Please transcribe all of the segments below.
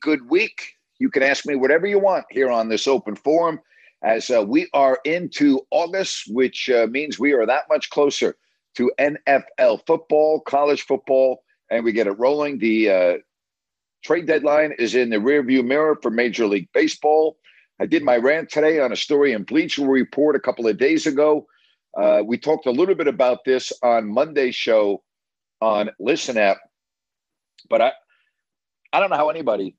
good week. You can ask me whatever you want here on this open forum as uh, we are into August, which uh, means we are that much closer to NFL football, college football, and we get it rolling. The uh, trade deadline is in the rearview mirror for Major League Baseball. I did my rant today on a story in Bleacher Report a couple of days ago. Uh, we talked a little bit about this on Monday's show on Listen App, but I, I don't know how anybody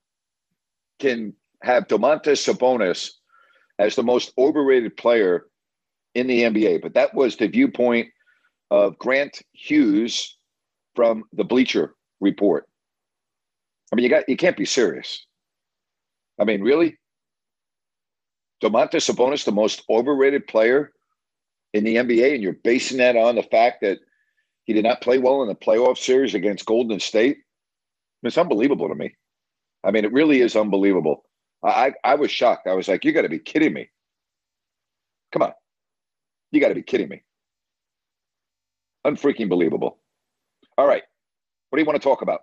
can have Domantas Sabonis as the most overrated player in the NBA. But that was the viewpoint of Grant Hughes from the Bleacher Report. I mean, you got you can't be serious. I mean, really? Domantas Sabonis, the most overrated player in the NBA, and you're basing that on the fact that he did not play well in the playoff series against Golden State? It's unbelievable to me. I mean, it really is unbelievable. I, I was shocked. I was like, you got to be kidding me. Come on. You got to be kidding me. Unfreaking believable. All right. What do you want to talk about?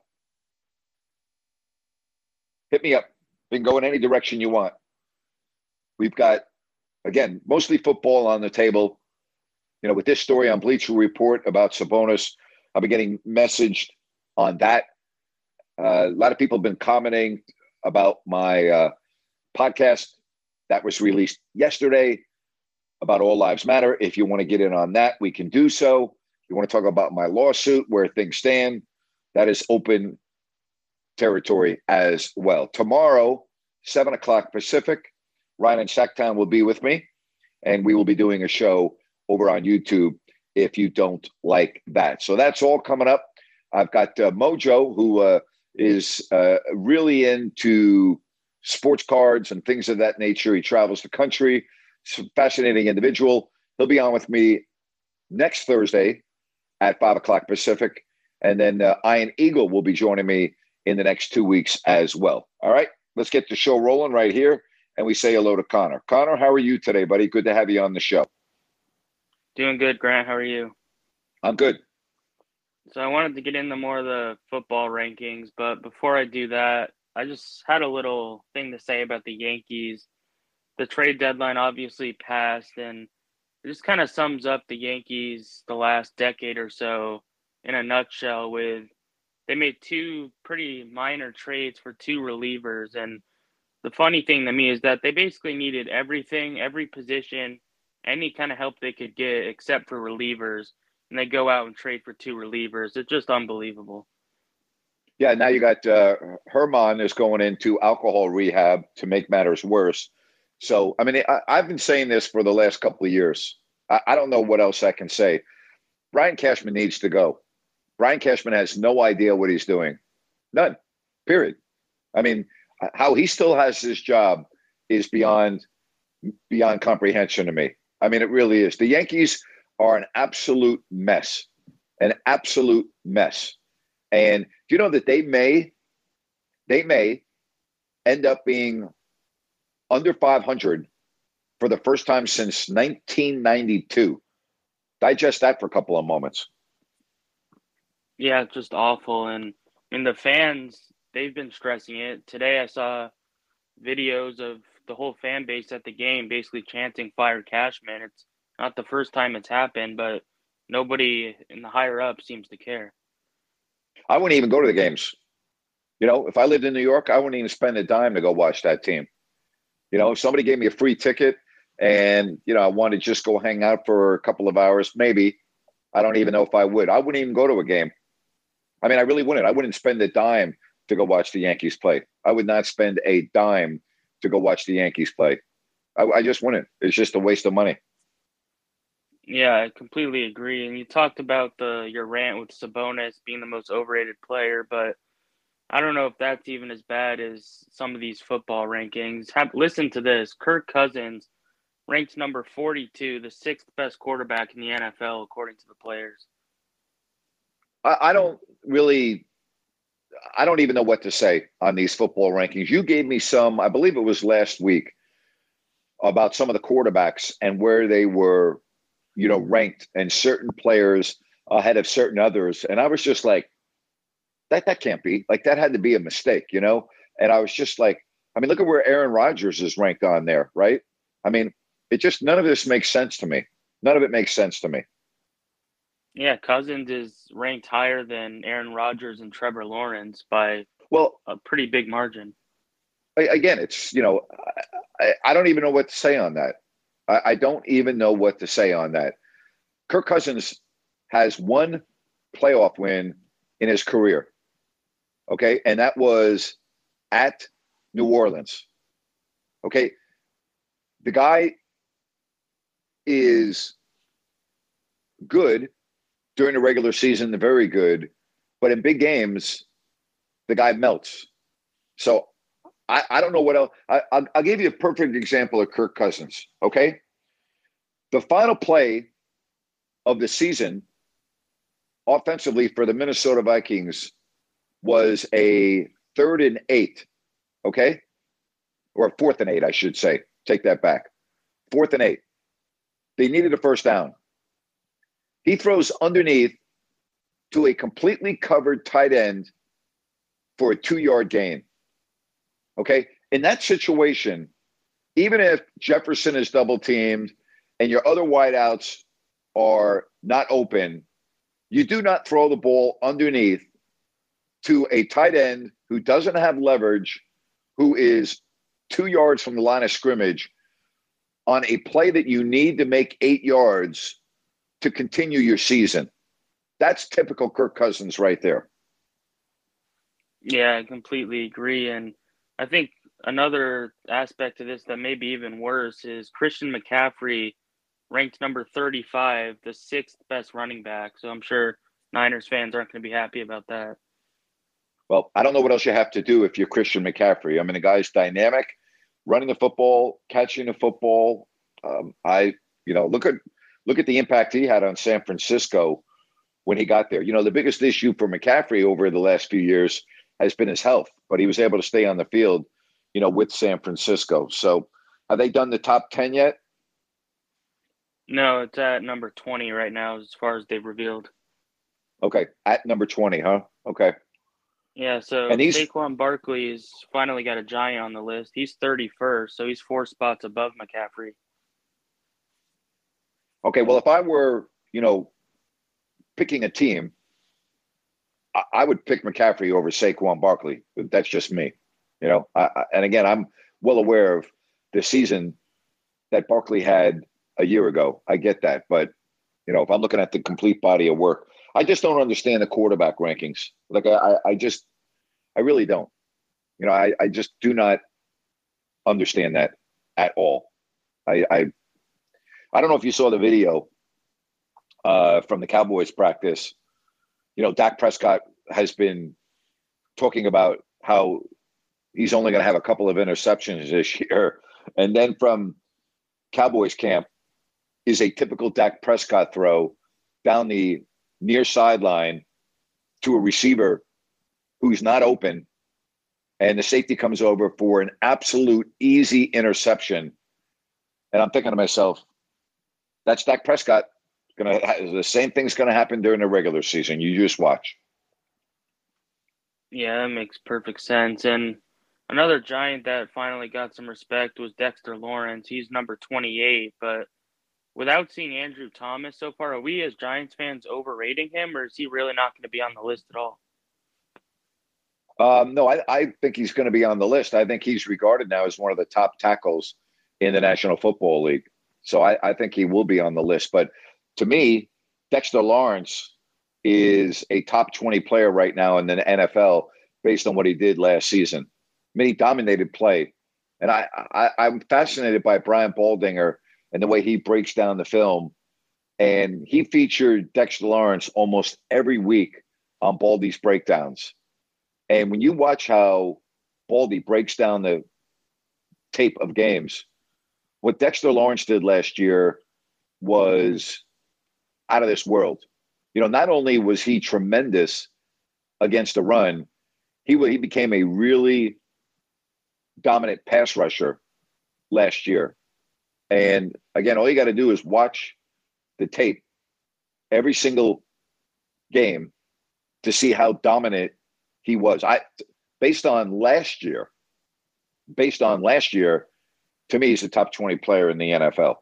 Hit me up. You can go in any direction you want. We've got, again, mostly football on the table. You know, with this story on Bleacher Report about Sabonis, I've been getting messaged on that uh, a lot of people have been commenting about my uh, podcast that was released yesterday about All Lives Matter. If you want to get in on that, we can do so. If you want to talk about my lawsuit, where things stand, that is open territory as well. Tomorrow, 7 o'clock Pacific, Ryan and Sacktown will be with me, and we will be doing a show over on YouTube if you don't like that. So that's all coming up. I've got uh, Mojo, who uh, is uh, really into sports cards and things of that nature. He travels the country. Fascinating individual. He'll be on with me next Thursday at five o'clock Pacific. And then uh, Ian Eagle will be joining me in the next two weeks as well. All right, let's get the show rolling right here. And we say hello to Connor. Connor, how are you today, buddy? Good to have you on the show. Doing good, Grant. How are you? I'm good. So I wanted to get into more of the football rankings, but before I do that, I just had a little thing to say about the Yankees. The trade deadline obviously passed, and it just kind of sums up the Yankees the last decade or so in a nutshell. With they made two pretty minor trades for two relievers, and the funny thing to me is that they basically needed everything, every position, any kind of help they could get except for relievers and they go out and trade for two relievers. It's just unbelievable. Yeah, now you got uh, Germán is going into alcohol rehab to make matters worse. So, I mean, I, have been saying this for the last couple of years. I, I don't know what else I can say. Brian Cashman needs to go. Brian Cashman has no idea what he's doing. None. Period. I mean, how he still has his job is beyond beyond comprehension to me. I mean, it really is. The Yankees are an absolute mess, an absolute mess. And do you know that they may, they may end up being under 500 for the first time since 1992. Digest that for a couple of moments. Yeah, it's just awful. And and the fans, they've been stressing it. Today I saw videos of the whole fan base at the game basically chanting fire Cashman. It's not the first time it's happened, but nobody in the higher up seems to care. I wouldn't even go to the games. You know, if I lived in New York, I wouldn't even spend a dime to go watch that team. You know, if somebody gave me a free ticket and, you know, I wanted to just go hang out for a couple of hours, maybe. I don't even know if I would. I wouldn't even go to a game. I mean, I really wouldn't. I wouldn't spend a dime to go watch the Yankees play. I would not spend a dime to go watch the Yankees play. I, I just wouldn't. It's just a waste of money. Yeah, I completely agree. And you talked about the your rant with Sabonis being the most overrated player, but I don't know if that's even as bad as some of these football rankings. Have listen to this: Kirk Cousins ranked number forty-two, the sixth best quarterback in the NFL according to the players. I, I don't really. I don't even know what to say on these football rankings. You gave me some, I believe it was last week, about some of the quarterbacks and where they were, you know, ranked and certain players ahead of certain others. And I was just like, that that can't be like that had to be a mistake, you know. And I was just like, I mean, look at where Aaron Rodgers is ranked on there, right? I mean, it just none of this makes sense to me. None of it makes sense to me. Yeah, Cousins is ranked higher than Aaron Rodgers and Trevor Lawrence by well a pretty big margin. Again, it's you know, I, I don't even know what to say on that. I, I don't even know what to say on that. Kirk Cousins has one playoff win in his career. Okay. And that was at New Orleans. Okay. The guy is good during the regular season, very good. But in big games, the guy melts. So I, I don't know what else. I, I'll, I'll give you a perfect example of Kirk Cousins. Okay. The final play of the season offensively for the Minnesota Vikings was a third and eight, okay? Or fourth and eight, I should say. Take that back. Fourth and eight. They needed a first down. He throws underneath to a completely covered tight end for a two yard gain. Okay. In that situation, even if Jefferson is double teamed and your other wideouts are not open, you do not throw the ball underneath to a tight end who doesn't have leverage, who is two yards from the line of scrimmage on a play that you need to make eight yards to continue your season. That's typical Kirk Cousins right there. Yeah, I completely agree. And I think another aspect of this that may be even worse is Christian McCaffrey ranked number 35, the sixth best running back. So I'm sure Niners fans aren't going to be happy about that. Well, I don't know what else you have to do if you're Christian McCaffrey. I mean, the guy's dynamic, running the football, catching the football. Um, I, you know, look at look at the impact he had on San Francisco when he got there. You know, the biggest issue for McCaffrey over the last few years has been his health, but he was able to stay on the field, you know, with San Francisco. So, have they done the top ten yet? No, it's at number 20 right now as far as they've revealed. Okay, at number 20, huh? Okay. Yeah, so and he's, Saquon Barkley's finally got a giant on the list. He's 31st, so he's four spots above McCaffrey. Okay, well, if I were, you know, picking a team, I, would pick McCaffrey over Saquon Barkley. That's just me, you know. I, I, and again, I'm well aware of the season that Barkley had a year ago. I get that, but you know, if I'm looking at the complete body of work, I just don't understand the quarterback rankings. Like I, I just, I really don't. You know, I, I just do not understand that at all. I, I, I don't know if you saw the video uh, from the Cowboys practice. You know, Dak Prescott has been talking about how he's only going to have a couple of interceptions this year, and then from Cowboys camp, is a typical Dak Prescott throw down the near sideline to a receiver who's not open. And the safety comes over for an absolute easy interception. And I'm thinking to myself, that's Dak Prescott. Gonna the same thing's gonna happen during the regular season. You just watch. Yeah, that makes perfect sense. And another giant that finally got some respect was Dexter Lawrence. He's number 28, but without seeing Andrew Thomas so far, are we as Giants fans overrating him, or is he really not going to be on the list at all? Um, no, I, I think he's going to be on the list. I think he's regarded now as one of the top tackles in the National Football League. So I, I think he will be on the list. But to me, Dexter Lawrence is a top 20 player right now in the NFL based on what he did last season. I mean, he dominated play. And I, I, I'm fascinated by Brian Baldinger and the way he breaks down the film. And he featured Dexter Lawrence almost every week on Baldy's breakdowns. And when you watch how Baldy breaks down the tape of games, what Dexter Lawrence did last year was out of this world. You know, not only was he tremendous against the run, he he became a really dominant pass rusher last year. And again, all you got to do is watch the tape every single game to see how dominant he was. I based on last year, based on last year, to me, he's a top 20 player in the NFL.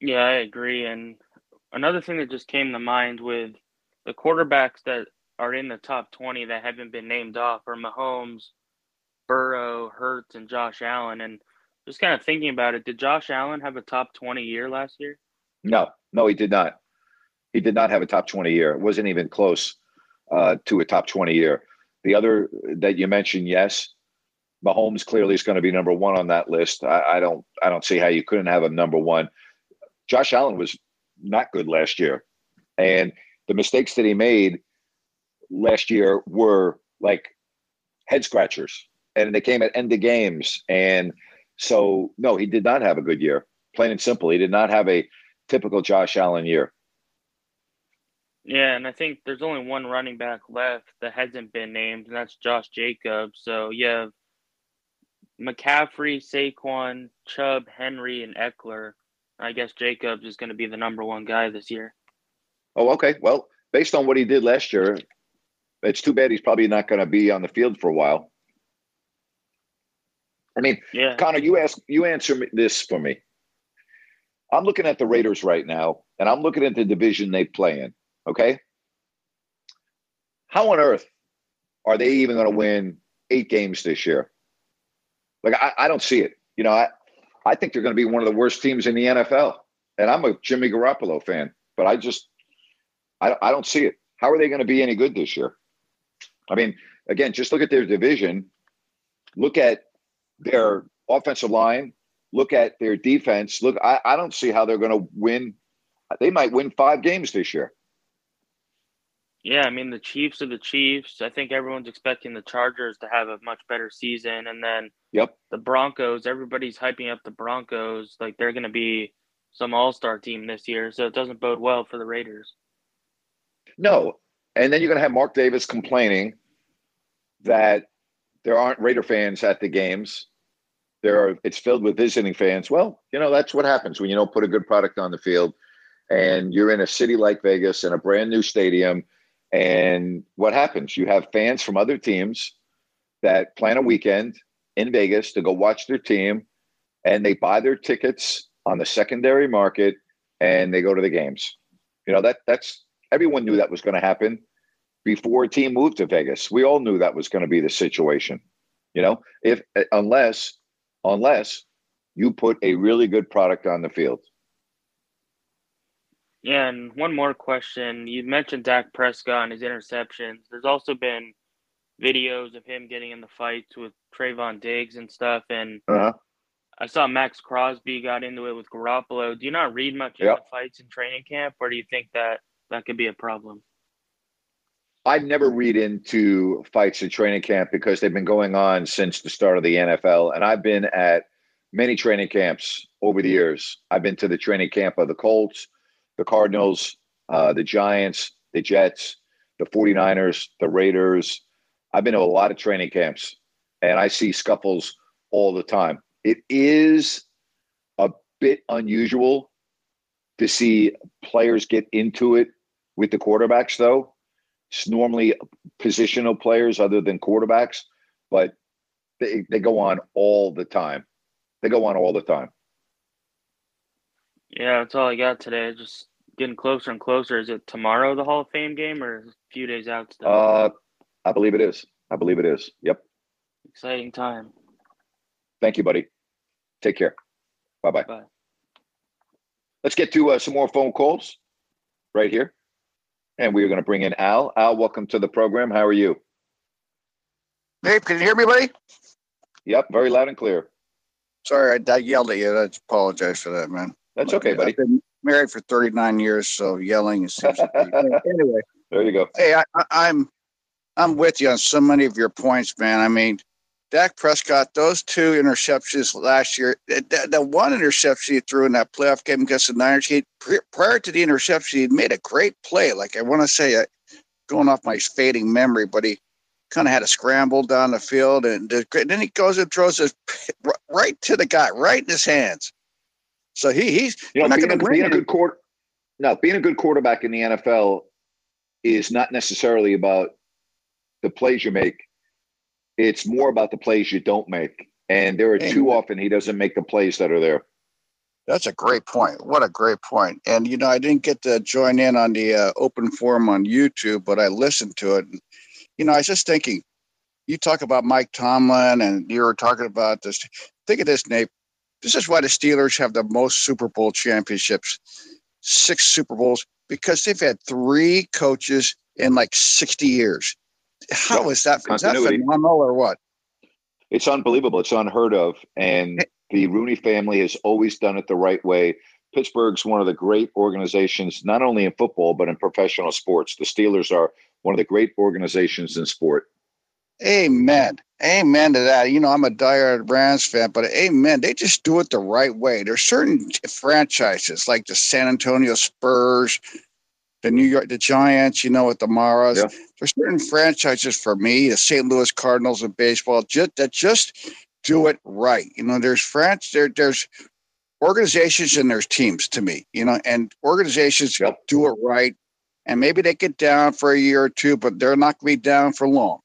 Yeah, I agree. And another thing that just came to mind with the quarterbacks that are in the top 20 that haven't been named off are Mahomes, Burrow, Hurts, and Josh Allen. And just kind of thinking about it, did Josh Allen have a top 20 year last year? No, no, he did not. He did not have a top 20 year. It wasn't even close uh, to a top 20 year. The other that you mentioned, yes, Mahomes clearly is going to be number one on that list. I, I don't I don't see how you couldn't have a number one. Josh Allen was not good last year, and the mistakes that he made last year were like head scratchers, and they came at end of games. And so, no, he did not have a good year. Plain and simple, he did not have a typical Josh Allen year. Yeah, and I think there's only one running back left that hasn't been named, and that's Josh Jacobs. So you have McCaffrey, Saquon, Chubb, Henry, and Ekeler. I guess Jacobs is going to be the number one guy this year. Oh, okay. Well, based on what he did last year, it's too bad he's probably not going to be on the field for a while. I mean, yeah. Connor, you ask, you answer me, this for me. I'm looking at the Raiders right now, and I'm looking at the division they play in. Okay, how on earth are they even going to win eight games this year? Like, I, I don't see it. You know, I, I think they're going to be one of the worst teams in the NFL. And I'm a Jimmy Garoppolo fan, but I just, I, I don't see it. How are they going to be any good this year? I mean, again, just look at their division, look at their offensive line, look at their defense. Look, I, I don't see how they're going to win. They might win five games this year. Yeah, I mean the Chiefs are the Chiefs. I think everyone's expecting the Chargers to have a much better season, and then yep, the Broncos. Everybody's hyping up the Broncos like they're going to be some All Star team this year, so it doesn't bode well for the Raiders. No, and then you're going to have Mark Davis complaining that there aren't Raider fans at the games. There are. It's filled with visiting fans. Well, you know that's what happens when you don't put a good product on the field, and you're in a city like Vegas in a brand new stadium and what happens? You have fans from other teams that plan a weekend in Vegas to go watch their team, and they buy their tickets on the secondary market and they go to the games. You know, that that's everyone knew that was going to happen before a team moved to Vegas. We all knew that was going to be the situation. You know, if unless unless you put a really good product on the field. Yeah, and one more question. You mentioned Dak Prescott and his interceptions. There's also been videos of him getting in the fights with Trevon Diggs and stuff. And uh-huh. I saw Maxx Crosby got into it with Garoppolo. Do you not read much yep. in the fights in training camp, or do you think that that could be a problem? I never read into fights in training camp because they've been going on since the start of the NFL. And I've been at many training camps over the years. I've been to the training camp of the Colts the Cardinals, uh, the Giants, the Jets, the 49ers, the Raiders. I've been to a lot of training camps and I see scuffles all the time. It is a bit unusual to see players get into it with the quarterbacks, though. It's normally positional players other than quarterbacks, but they, they go on all the time. They go on all the time. Yeah, that's all I got today. Just getting closer and closer. Is it tomorrow the Hall of Fame game or a few days out still? Uh, I believe it is. I believe it is. Yep. Exciting time. Thank you, buddy. Take care. Bye-bye. Bye. Let's get to uh, some more phone calls right here. And we are going to bring in Al. Al, welcome to the program. How are you? Dave, can you hear me, buddy? Yep, very loud and clear. Sorry, I, I yelled at you. I apologize for that, man. That's okay, buddy. I've been married for 39 years, so yelling is seems to be. anyway, There you go. hey, I, I, I'm I'm with you on so many of your points, man. I mean, Dak Prescott, those two interceptions last year, the, the one interception he threw in that playoff game against the Niners, he prior to the interception, he made a great play. Like I want to say, uh, going off my fading memory, but he kind of had a scramble down the field, and, and then he goes and throws it right to the guy, right in his hands. So he he's You know, not being, going a, to being a good quarter, no, being a good quarterback in the NFL is not necessarily about the plays you make. It's more about the plays you don't make. And there are too often he doesn't make the plays that are there. That's a great point. What a great point. And you know, I didn't get to join in on the uh, open forum on YouTube, but I listened to it. And, you know, I was just thinking. You talk about Mike Tomlin, and you were talking about this. Think of this, Nate. This is why the Steelers have the most Super Bowl championships, six Super Bowls, because they've had three coaches in like sixty years. How Yep. is that? Is that Continuity. phenomenal or what? It's unbelievable. It's unheard of. And the Rooney family has always done it the right way. Pittsburgh's one of the great organizations, not only in football, but in professional sports. The Steelers are one of the great organizations in sport. Amen. Amen to that. You know, I'm a diehard Rams fan, but amen. They just do it the right way. There's certain franchises like the San Antonio Spurs, the New York, the Giants, you know, with the Maras. Yeah. There's certain franchises for me, the St. Louis Cardinals of baseball, just that just do it right. You know, there's France, there, there's organizations and there's teams to me, you know, and organizations Yep. do it right. And maybe they get down for a year or two, but they're not going to be down for long.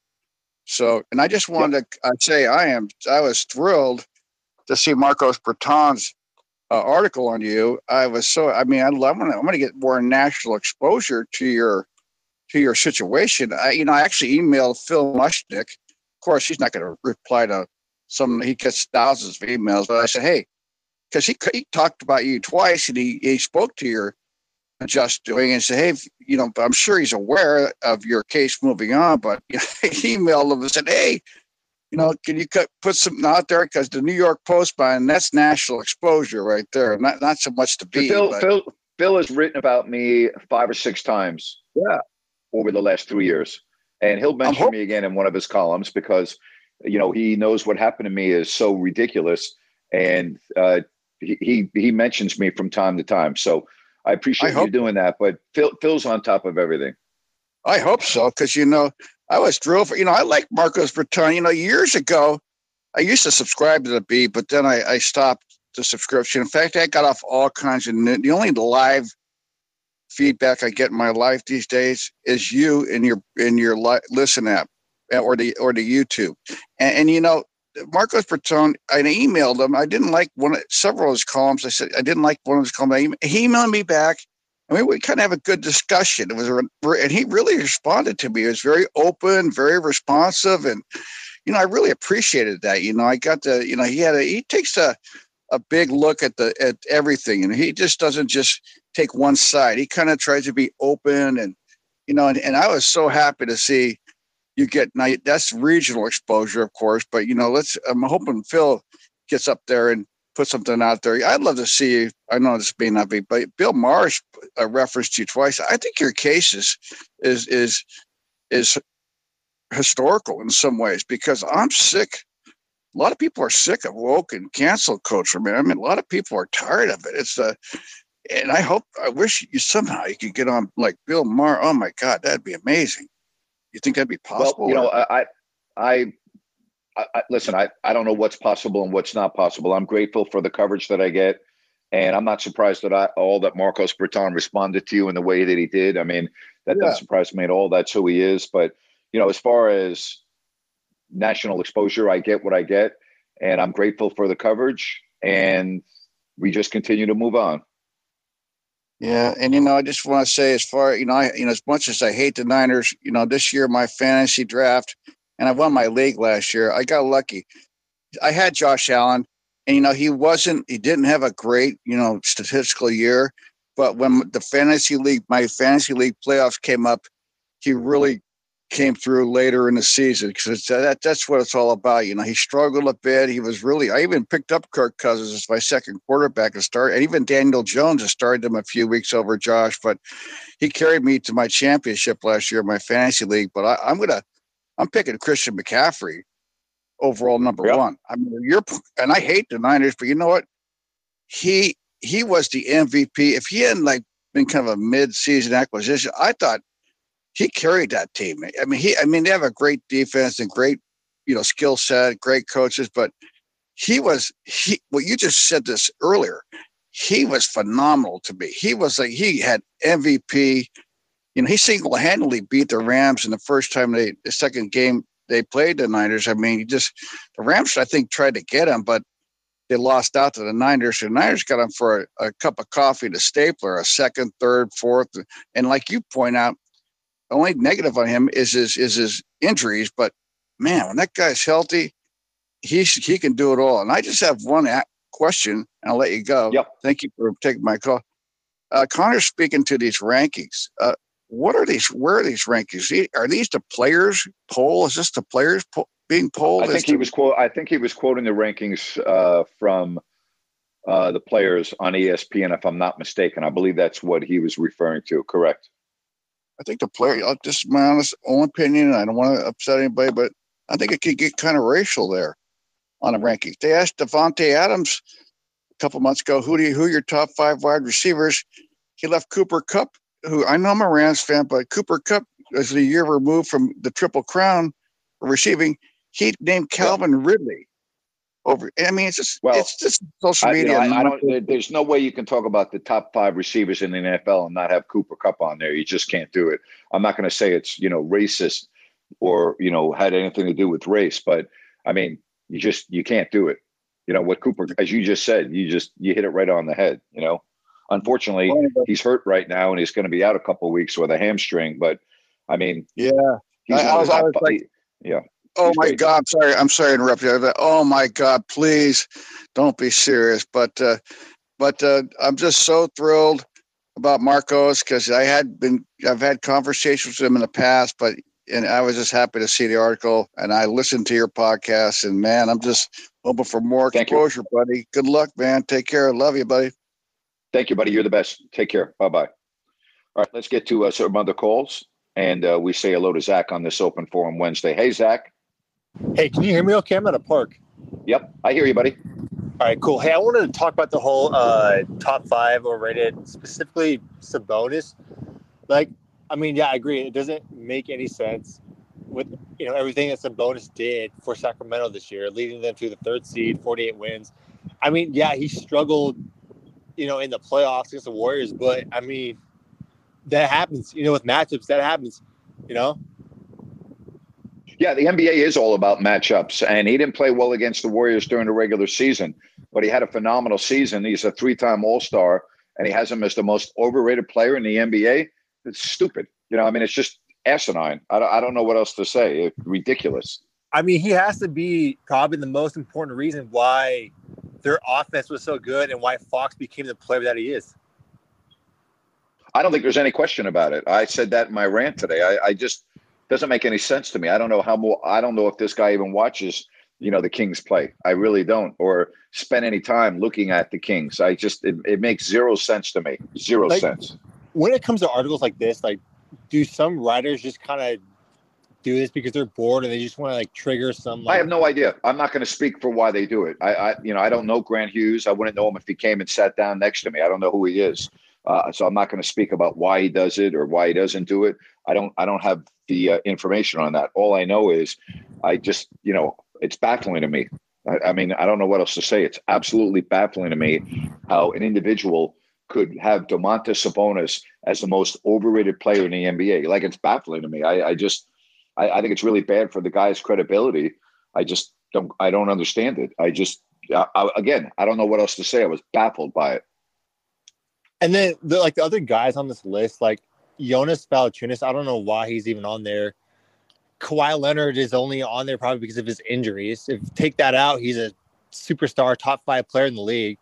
So, and I just wanted to uh, say I am, I was thrilled to see Marcos Breton's uh, article on you. I was so, I mean, I love, I'm going to get more national exposure to your, to your situation. I, you know, I actually emailed Phil Mushnick. Of course, he's not going to reply to some, he gets thousands of emails, but I said, Hey, because he, he talked about you twice and he, he spoke to your just doing and say, Hey, you know, I'm sure he's aware of your case moving on, but you know, he emailed him and said, Hey, you know, can you cut, put something out there? Because the New York Post, man, that's national exposure right there. Not not so much to be. Phil, but- Phil, Phil has written about me five or six times. Yeah. Over the last three years, and he'll mention me again in one of his columns because, you know, he knows what happened to me is so ridiculous, and uh, he, he he mentions me from time to time. So I appreciate I you doing that. But Phil, Phil's on top of everything. I hope so, because you know I was thrilled for you know I like Marcos Breton. You know, years ago I used to subscribe to the Bee, but then I, I stopped the subscription. In fact, I got off all kinds of new- the only live feedback I get in my life these days is you in your in your li- listen app or the or the YouTube. And, and you know, Marcos Breton, I emailed him. I didn't like one of several of his columns. I said I didn't like one of his columns. He emailed me back. I mean, we kind of have a good discussion. It was, and he really responded to me. He was very open, very responsive, and you know, I really appreciated that. You know, I got to, you know, he had a, he takes a, a big look at the at everything, and he just doesn't just take one side. He kind of tries to be open, and you know, and, and I was so happy to see you get now. That's regional exposure, of course, but you know, let's. I'm hoping Phil gets up there and put something out there. I'd love to see. I know this may not be, but Bill Marsh uh, referenced you twice. I think your case is is is is historical in some ways because I'm sick. A lot of people are sick of woke and cancel culture, man. I mean, a lot of people are tired of it. It's a and I hope, I wish you somehow you could get on like Bill Maher. Oh my God, that'd be amazing. You think that'd be possible? Well, you know, I, I, I, I listen. I, I don't know what's possible and what's not possible. I'm grateful for the coverage that I get, and I'm not surprised that I all that Marcos Breton responded to you in the way that he did. I mean, that Yeah. doesn't surprise me at all. That's who he is. But you know, as far as national exposure, I get what I get, and I'm grateful for the coverage. And we just continue to move on. Yeah, and you know, I just want to say, as far you know, I you know, as much as I hate the Niners, you know, this year my fantasy draft, and I won my league last year. I got lucky. I had Josh Allen, and you know, he wasn't, he didn't have a great, you know, statistical year, but when the fantasy league, my fantasy league playoffs came up, he really came through later in the season because uh, that that's what it's all about. You know, he struggled a bit. He was really. I even picked up Kirk Cousins as my second quarterback to start, and even Daniel Jones has started him a few weeks over Josh. But he carried me to my championship last year, in my fantasy league. But I, am gonna, I'm picking Christian McCaffrey overall number yep. one. I mean, you're and I hate the Niners, but you know what? He he was the MVP. If he hadn't like been kind of a mid-season acquisition, I thought he carried that team. I mean, he I mean they have a great defense and great, you know, skill set, great coaches, but he was he well, you just said this earlier. He was phenomenal to me. He was like he had MVP. You know, he single-handedly beat the Rams in the first time they the second game they played the Niners. I mean, just the Rams I think tried to get him, but they lost out to the Niners. The Niners got him for a, a cup of coffee to Stapler, a second, third, fourth, and like you point out, only negative on him is his is his injuries. But man, when that guy's healthy, he's he can do it all. And I just have one question, and I'll let you go. Yep. Thank you for taking my call. Uh, Connor's speaking to these rankings. Uh, what are these? Where are these rankings? Are these the players poll? Is this the players po- being polled? I think he was quote. I think he was quoting the rankings uh, from uh, the players on ESPN, if I'm not mistaken. I believe that's what he was referring to. Correct. I think the player, I'll just my honest own opinion. I don't want to upset anybody, but I think it could get kind of racial there on the rankings. They asked Davante Adams a couple months ago, who do you, who are your top five wide receivers? He left Cooper Kupp, who I know I'm a Rams fan, but Cooper Kupp is a year removed from the Triple Crown receiving. He named Calvin. Ridley over. I mean, it's just well, it's just social media. I, you know, I, I don't. There's no way you can talk about the top five receivers in the NFL and not have Cooper Kupp on there. You just can't do it. I'm not going to say it's you know racist or you know had anything to do with race, but I mean, you just you can't do it. You know what Cooper, as you just said, you just you hit it right on the head. You know, unfortunately, he's hurt right now and he's going to be out a couple weeks with a hamstring. But I mean, yeah, I, I was, I was like, yeah. Oh my God! I'm sorry. I'm sorry to interrupt you. Oh my God! Please, don't be serious. But, uh, but uh, I'm just so thrilled about Marcos because I had been I've had conversations with him in the past, but and I was just happy to see the article and I listened to your podcast and man, I'm just hoping for more Thank exposure, you. buddy. Good luck, man. Take care. Love you, buddy. Thank you, buddy. You're the best. Take care. Bye bye. All right, let's get to uh, some other calls, and uh, we say hello to Zach on this open forum Wednesday. Hey, Zach. Hey, can you hear me okay? I'm at a park. Yep, I hear you, buddy. All right, cool. Hey, I wanted to talk about the whole uh, top five overrated, specifically Sabonis. Like, I mean, yeah, I agree. It doesn't make any sense with you know everything that Sabonis did for Sacramento this year, leading them to the third seed, 48 wins. I mean, yeah, he struggled, you know, in the playoffs against the Warriors, but I mean, that happens. You know, with matchups, that happens. You know, yeah, the NBA is all about matchups, and he didn't play well against the Warriors during the regular season, but he had a phenomenal season. He's a three-time All-Star, and he has him as the most overrated player in the NBA. It's stupid, you know. I mean, it's just asinine. I don't, I don't know what else to say. It's ridiculous. I mean, he has to be probably the most important reason why their offense was so good and why Fox became the player that he is. I don't think there's any question about it. I said that in my rant today. I, I just doesn't make any sense to me. I don't know how more. I don't know if this guy even watches, you know, the Kings play. I really don't, or spend any time looking at the Kings. I just it, it makes zero sense to me. Zero like, sense. When it comes to articles like this, like, do some writers just kind of do this because they're bored and they just want to like trigger some? Like- I have no idea. I'm not going to speak for why they do it. I, I, you know, I don't know Grant Hughes. I wouldn't know him if he came and sat down next to me. I don't know who he is. Uh, so I'm not going to speak about why he does it or why he doesn't do it. I don't I don't have the uh, information on that. All I know is I just you know it's baffling to me. I, I, mean I don't know what else to say. It's absolutely baffling to me how an individual could have Domantas Sabonis as the most overrated player in the NBA. Like it's baffling to me. I, I just I, I, think it's really bad for the guy's credibility. I just don't I don't understand it. I just I, again I don't know what else to say. I was baffled by it. And then the like the other guys on this list, like Jonas Valanciunas, I don't know why he's even on there. Kawhi Leonard is only on there probably because of his injuries. If take that out, he's a superstar, top five player in the league.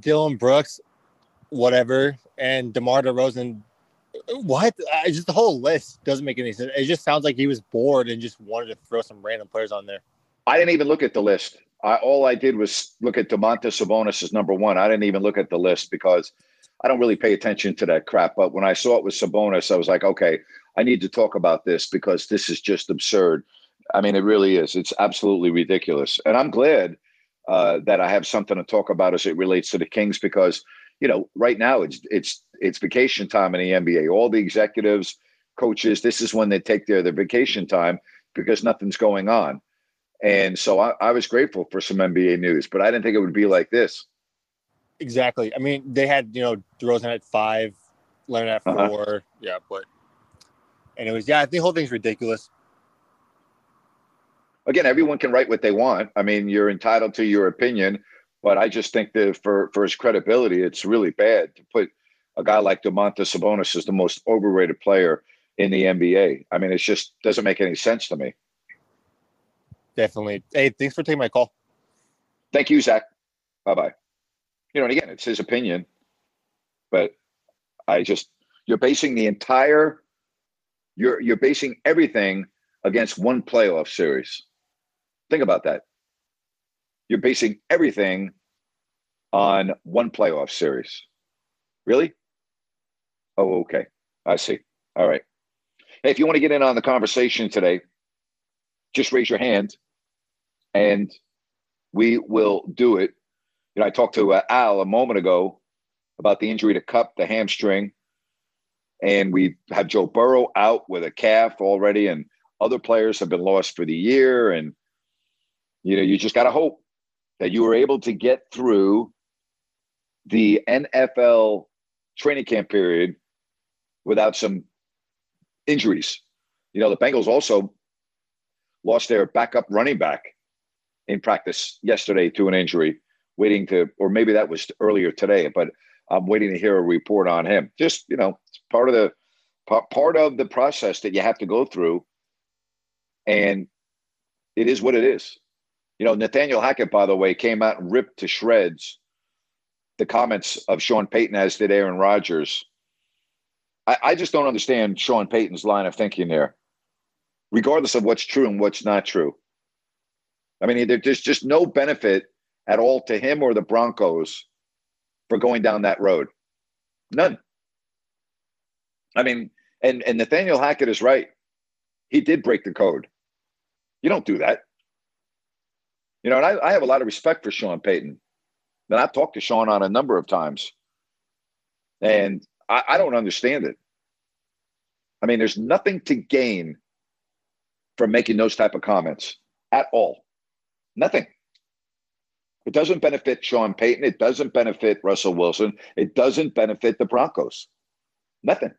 Dillon Brooks, whatever, and DeMar DeRozan. What? I, just the whole list doesn't make any sense. It just sounds like he was bored and just wanted to throw some random players on there. I didn't even look at the list. I, all I did was look at Domantas Sabonis as number one. I didn't even look at the list because I don't really pay attention to that crap. But when I saw it was Sabonis, I was like, okay, I need to talk about this because this is just absurd. I mean, it really is. It's absolutely ridiculous. And I'm glad uh, that I have something to talk about as it relates to the Kings because you know right now it's it's it's vacation time in the NBA. All the executives, coaches, this is when they take their their vacation time because nothing's going on. And so I, I was grateful for some NBA news, but I didn't think it would be like this. Exactly. I mean, they had you know DeRozan at five, Leonard at 4 uh-huh. Yeah, but anyways, yeah, the whole thing's ridiculous again, everyone can write what they want. I mean, you're entitled to your opinion, but I just think that for for his credibility, it's really bad to put a guy like Domantas Sabonis as the most overrated player in the NBA. I mean, it just doesn't make any sense to me. Definitely. Hey, thanks for taking my call. Thank you, Zach. Bye bye. You know, and again, it's his opinion, but I just you're basing the entire you're you're basing everything against one playoff series. Think about that. You're basing everything on one playoff series. Really? Oh, okay. I see. All right. Hey, if you want to get in on the conversation today, just raise your hand and we will do it. You know, I talked to uh, Al a moment ago about the injury to Kupp, the hamstring, and we have Joe Burrow out with a calf already, and other players have been lost for the year, and you know, you just got to hope that you were able to get through the NFL training camp period without some injuries. You know, the Bengals also lost their backup running back in practice yesterday to an injury, waiting to, or maybe that was earlier today, but I'm waiting to hear a report on him. Just, you know, it's part of the part of the process that you have to go through. And it is what it is. You know, Nathaniel Hackett, by the way, came out and ripped to shreds the comments of Sean Payton, as did Aaron Rodgers. I, I just don't understand Sean Payton's line of thinking there, regardless of what's true and what's not true. I mean, there's just no benefit at all to him or the Broncos for going down that road. None. I mean, and, and Nathaniel Hackett is right. He did break the code. You don't do that. You know, and I, I have a lot of respect for Sean Payton. And I've talked to Sean on a number of times. And I, I don't understand it. I mean, there's nothing to gain from making those type of comments at all. Nothing. It doesn't benefit Sean Payton. It doesn't benefit Russell Wilson. It doesn't benefit the Broncos. Nothing.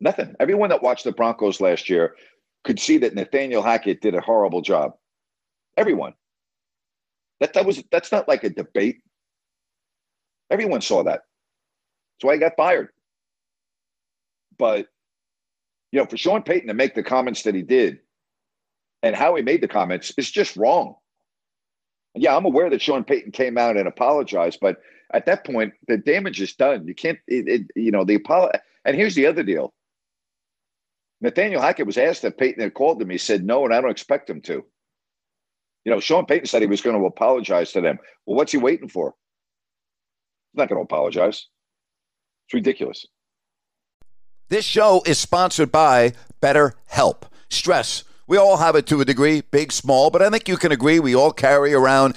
Nothing. Everyone that watched the Broncos last year could see that Nathaniel Hackett did a horrible job. Everyone. That that was that's not like a debate. Everyone saw that. That's why he got fired. But you know, for Sean Payton to make the comments that he did and how he made the comments is just wrong. Yeah, I'm aware that Sean Payton came out and apologized, but at that point, the damage is done. You can't, it, it, you know, the apology. And here's the other deal Nathaniel Hackett was asked if Payton had called him. He said no, and I don't expect him to. You know, Sean Payton said he was going to apologize to them. Well, what's he waiting for? He's not going to apologize. It's ridiculous. This show is sponsored by BetterHelp. Stress we all have it to a degree, big, small, but I think you can agree we all carry around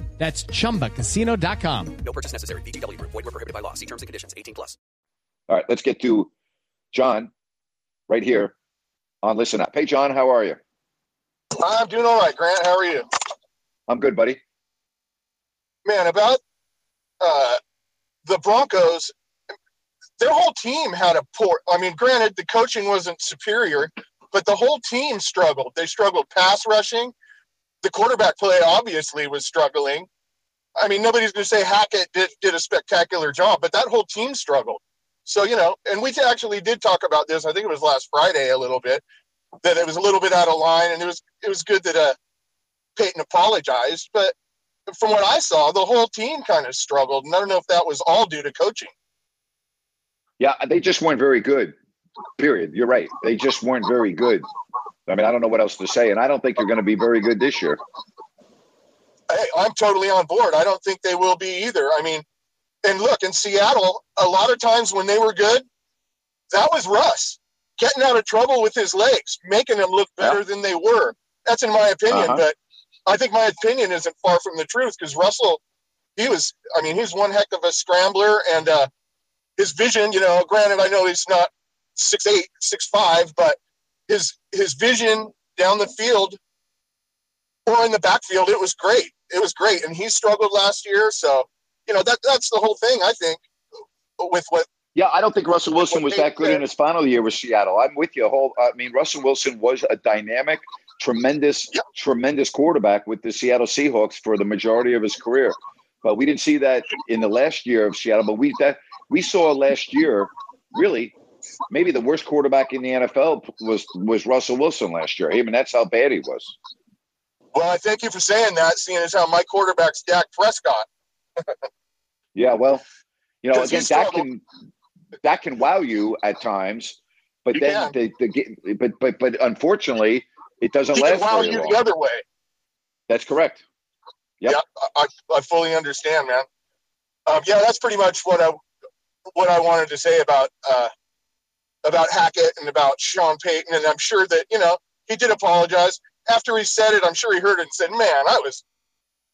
That's chumbacasino.com. No purchase necessary. VGW Group. Void were prohibited by law. See terms and conditions. 18 plus. All right, let's get to John right here on Listen Up. Hey, John, how are you? I'm doing all right, Grant. How are you? I'm good, buddy. Man, about uh, the Broncos, their whole team had a poor. I mean, granted, the coaching wasn't superior, but the whole team struggled. They struggled pass rushing. The quarterback play obviously was struggling. I mean, nobody's going to say Hackett did, did a spectacular job, but that whole team struggled. So, you know, and we actually did talk about this. I think it was last Friday a little bit that it was a little bit out of line, and it was it was good that uh, Payton apologized. But from what I saw, the whole team kind of struggled, and I don't know if that was all due to coaching. Yeah, they just weren't very good. Period. You're right. They just weren't very good. I mean, I don't know what else to say, and I don't think they're going to be very good this year. Hey, I'm totally on board. I don't think they will be either. I mean, and look, in Seattle, a lot of times when they were good, that was Russ getting out of trouble with his legs, making them look better Yeah. than they were. That's in my opinion, Uh-huh. but I think my opinion isn't far from the truth because Russell, he was, I mean, he's one heck of a scrambler and uh, his vision, you know, granted, I know he's not six eight, six five, but his his vision down the field or in the backfield, it was great. It was great, and he struggled last year. So, you know, that that's the whole thing. I think with what Yeah, I don't think Russell Wilson was that good in his final year with Seattle. I'm with you. Whole, I mean, Russell Wilson was a dynamic, tremendous, tremendous quarterback with the Seattle Seahawks for the majority of his career. But we didn't see that in the last year of Seattle. But we that we saw last year, really, maybe the worst quarterback in the NFL was was Russell Wilson last year. I mean, that's how bad he was. Well, I thank you for saying that, seeing as how my quarterback's Dak Prescott. Yeah, well, you know, again, that can that can wow you at times, but You then the, the but but but unfortunately, it doesn't He last can wow you long. the other way. That's correct. Yep. Yeah, I, I fully understand, man. Um, yeah, that's pretty much what I what I wanted to say about uh, about Hackett and about Sean Payton, and I'm sure that you know he did apologize after he said it. I'm sure he heard it and said, "Man, I was."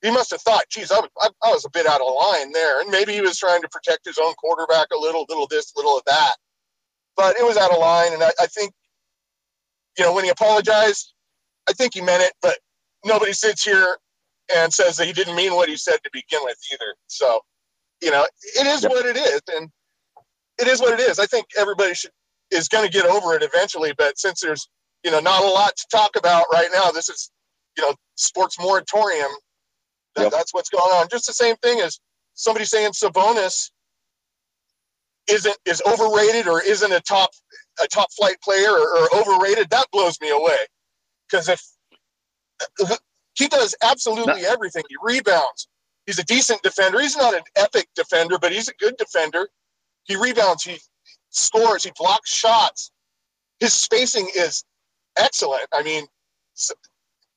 He must have thought, "Geez, I was, I, I was a bit out of line there," and maybe he was trying to protect his own quarterback a little, little this, little of that. But it was out of line, and I, I think, you know, when he apologized, I think he meant it. But nobody sits here and says that he didn't mean what he said to begin with either. So, you know, it is what it is, and it is what it is. I think everybody should is going to get over it eventually. But since there's you know not a lot to talk about right now, this is you know sports moratorium. That, Yep. That's what's going on. Just the same thing as somebody saying Sabonis isn't is overrated or isn't a top a top flight player or, or overrated. That blows me away because if he does absolutely everything. He rebounds. He's a decent defender. He's not an epic defender, but he's a good defender. He rebounds. He scores. He blocks shots. His spacing is excellent. I mean,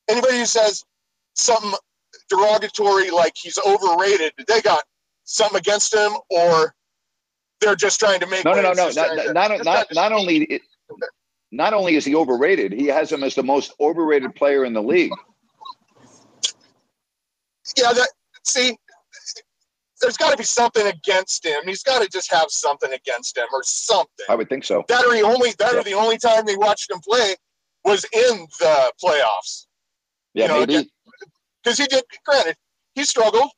anybody who says something derogatory like he's overrated, they got something against him, or they're just trying to make. No, no, no, no. Not to- not not, not only not only is he overrated, he has him as the most overrated player in the league. yeah, that see, there's got to be something against him. He's got to just have something against him or something. I would think so. That or he only that Yeah. or the only time they watched him play was in the playoffs. Yeah, you know, maybe. because he did. Granted, he struggled,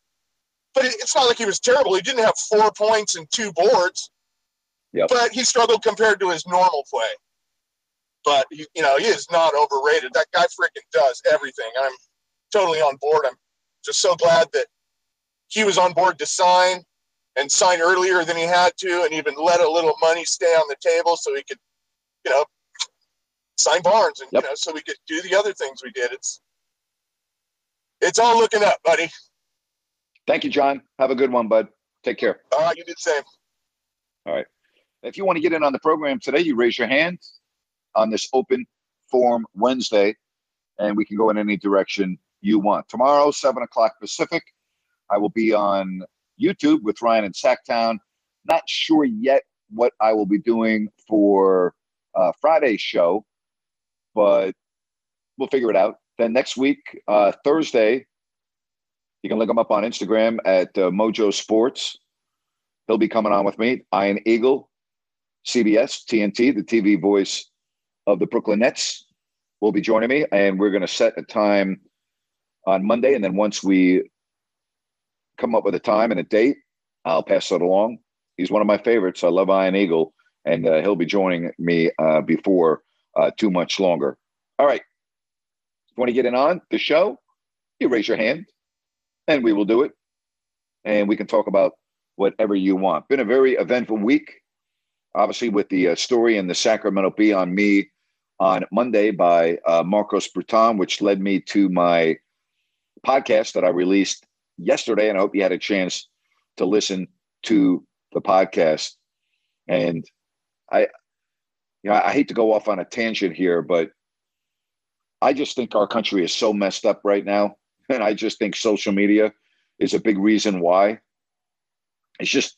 but it, it's not like he was terrible. He didn't have four points and two boards, Yep. but he struggled compared to his normal play. But he, you know, he is not overrated. That guy freaking does everything. I'm totally on board. I'm just so glad that he was on board to sign and sign earlier than he had to, and even let a little money stay on the table so he could, you know, sign Barnes and Yep. you know, so we could do the other things we did. It's it's all looking up, buddy. Thank you, John. Have a good one, bud. Take care. All right, you did the same. All right. If you want to get in on the program today, you raise your hand on this open forum Wednesday, and we can go in any direction you want. Tomorrow, 7 o'clock Pacific, I will be on YouTube with Ryan in Sacktown. Not sure yet what I will be doing for uh, Friday's show, but we'll figure it out. Then next week, uh, Thursday, you can look him up on Instagram at uh, Mojo Sports. He'll be coming on with me. Ian Eagle, CBS, TNT, the TV voice of the Brooklyn Nets, will be joining me, and we're going to set a time on Monday. And then once we come up with a time and a date, I'll pass it along. He's one of my favorites. I love Ian Eagle, and uh, he'll be joining me uh, before uh, too much longer. All right. Want to get in on the show, you raise your hand, and we will do it. And we can talk about whatever you want. Been a very eventful week, obviously, with the uh, story in the Sacramento Bee on me on Monday by uh, Marcos Breton, which led me to my podcast that I released yesterday. And I hope you had a chance to listen to the podcast. And I, you know, I hate to go off on a tangent here, but I just think our country is so messed up right now. And I just think social media is a big reason why. It's just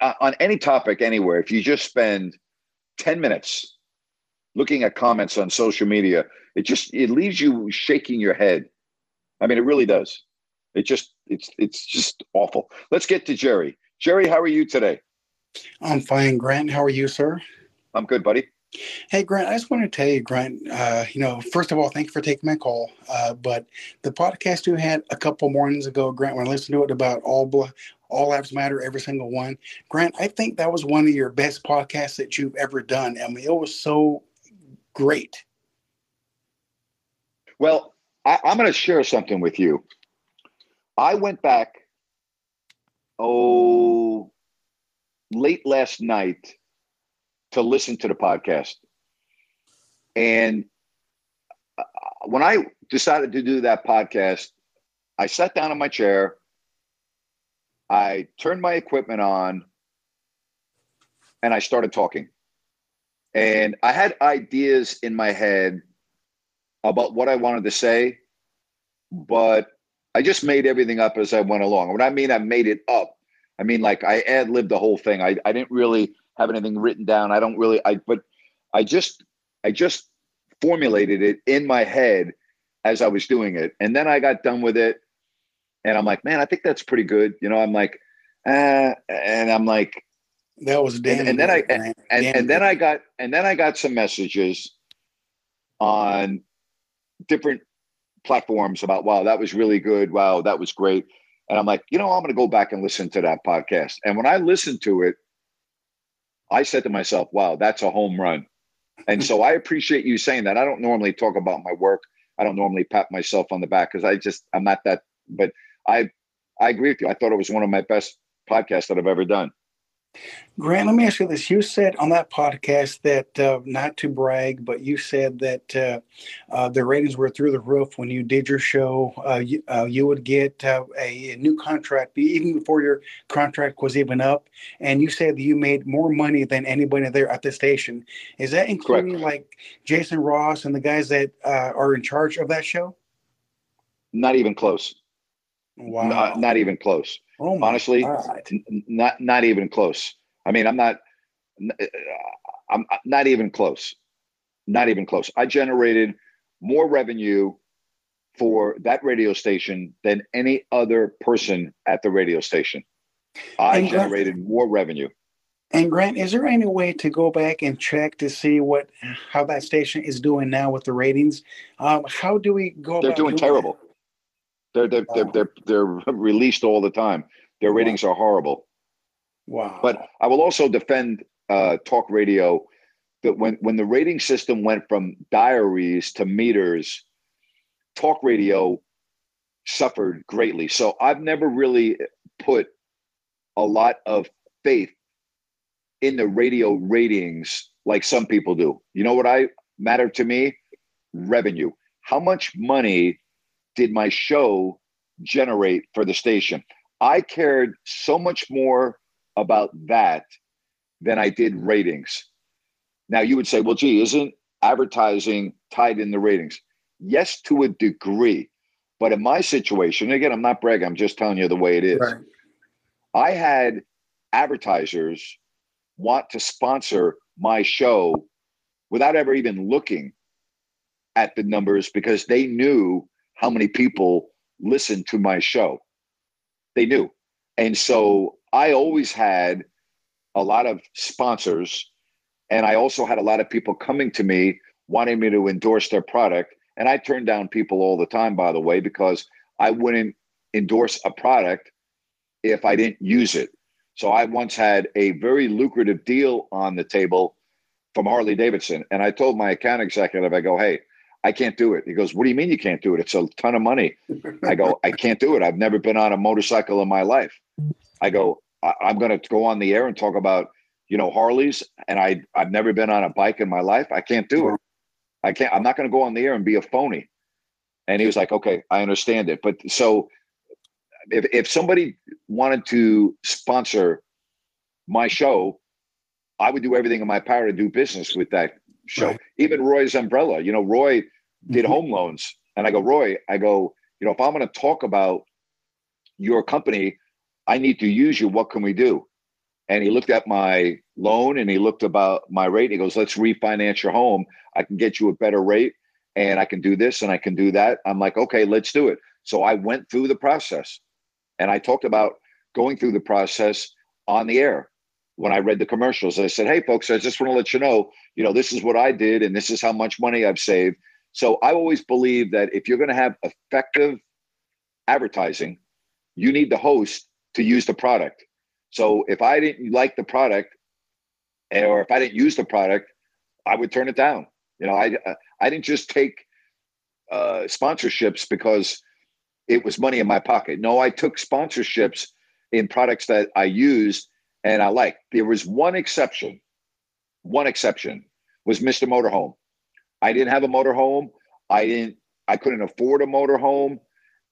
uh, on any topic anywhere, if you just spend 10 minutes looking at comments on social media, it just it leaves you shaking your head. I mean, it really does. It just it's it's just awful. Let's get to Jerry. Jerry, how are you today? I'm fine, Grant. How are you, sir? I'm good, buddy. Hey, Grant, I just want to tell you, Grant, uh, you know, first of all, thank you for taking my call. Uh, but the podcast you had a couple mornings ago, Grant, when I listened to it about all bl- all lives matter, every single one, Grant, I think that was one of your best podcasts that you've ever done. I mean, it was so great. Well, I, I'm going to share something with you. I went back, oh, late last night to listen to the podcast. And uh, when I decided to do that podcast, I sat down in my chair, I turned my equipment on, and I started talking. And I had ideas in my head about what I wanted to say, but I just made everything up as I went along. When I mean I made it up, I mean like I ad libbed the whole thing. I, I didn't really have anything written down. I don't really I but I just I just formulated it in my head as I was doing it. And then I got done with it and I'm like, man, I think that's pretty good. You know, I'm like, uh, and I'm like, That was damn and, and then I Grant. and, and then. I got and then I got some messages on different platforms about wow that was really good. Wow that was great. And I'm like you know I'm going to go back and listen to that podcast. And when I listened to it I said to myself wow that's a home run. And so I appreciate you saying that. I don't normally talk about my work. I don't normally pat myself on the back because I just I'm not that but I I agree with you. I thought it was one of my best podcasts that I've ever done Grant, let me ask you this. You said on that podcast that, uh, not to brag, but you said that uh, uh, the ratings were through the roof when you did your show. Uh, you, uh, you would get uh, a new contract even before your contract was even up. And you said that you made more money than anybody there at the station. Is that including like Jason Ross and the guys that uh, are in charge of that show? not even close Wow. not, not even close oh my honestly God. not not even close i mean i'm not uh, i'm not even close not even close i generated more revenue for that radio station than any other person at the radio station i And Grant- generated more revenue And Grant, is there any way to go back and check to see what how that station is doing now with the ratings? Um, how do we go? They're doing terrible. They're they're, they're they're they're released all the time. Their ratings are horrible. Wow. But I will also defend uh, talk radio that when when the rating system went from diaries to meters, talk radio suffered greatly. So I've never really put a lot of faith in the radio ratings like some people do. You know what I matter to me? Revenue. How much money did my show generate for the station? I cared so much more about that than I did ratings. Now you would say, well, gee, isn't advertising tied in the ratings? Yes, to a degree. But in my situation, again, I'm not bragging, I'm just telling you the way it is. Right. I had advertisers want to sponsor my show without ever even looking at the numbers because they knew how many people listened to my show. They knew. And so I always had a lot of sponsors, and I also had a lot of people coming to me wanting me to endorse their product. And I turned down people all the time, by the way, because I wouldn't endorse a product if I didn't use it. So I once had a very lucrative deal on the table from Harley Davidson. And I told my account executive, I go, hey, I can't do it. He goes, What do you mean you can't do it? It's a ton of money. I go, I can't do it. I've never been on a motorcycle in my life. I go, I- I'm going to go on the air and talk about, you know, Harleys. And I, I've never been on a bike in my life. I can't do it. I can't, I'm not going to go on the air and be a phony. And he was like, Okay, I understand it. But so if, if somebody wanted to sponsor my show, I would do everything in my power to do business with that show. Right. Even Roy's umbrella, you know, Roy did Mhm. home loans. And I go, Roy, I go, you know, if I'm going to talk about your company, I need to use you. What can we do? And he looked at my loan and he looked about my rate. He goes, let's refinance your home. I can get you a better rate and I can do this and I can do that. I'm like, okay, let's do it. So I went through the process and I talked about going through the process on the air. When I read the commercials, I said, hey, folks, I just want to let you know, you know, this is what I did and this is how much money I've saved. So I always believe that if you're going to have effective advertising, you need the host to use the product. So if I didn't like the product, or if I didn't use the product, I would turn it down. You know, I I didn't just take uh, sponsorships because it was money in my pocket. No, I took sponsorships in products that I used and I like. There was one exception. One exception was Mr. Motorhome. I didn't have a motorhome. I didn't. I couldn't afford a motorhome,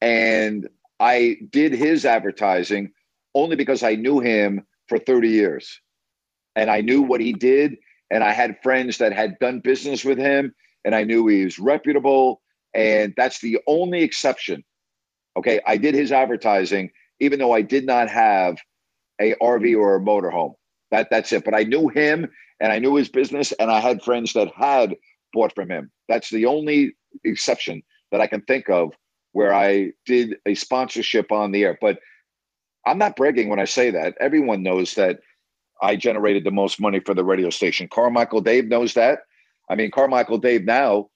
and I did his advertising only because I knew him for 30 years, and I knew what he did, and I had friends that had done business with him, and I knew he was reputable, and that's the only exception. Okay, I did his advertising, even though I did not have a RV mm-hmm. or a motorhome. That that's it. But I knew him, and I knew his business, and I had friends that had bought from him. That's the only exception that I can think of where I did a sponsorship on the air. But I'm not bragging when I say that. Everyone knows that I generated the most money for the radio station. Carmichael Dave knows that. I mean, Carmichael Dave now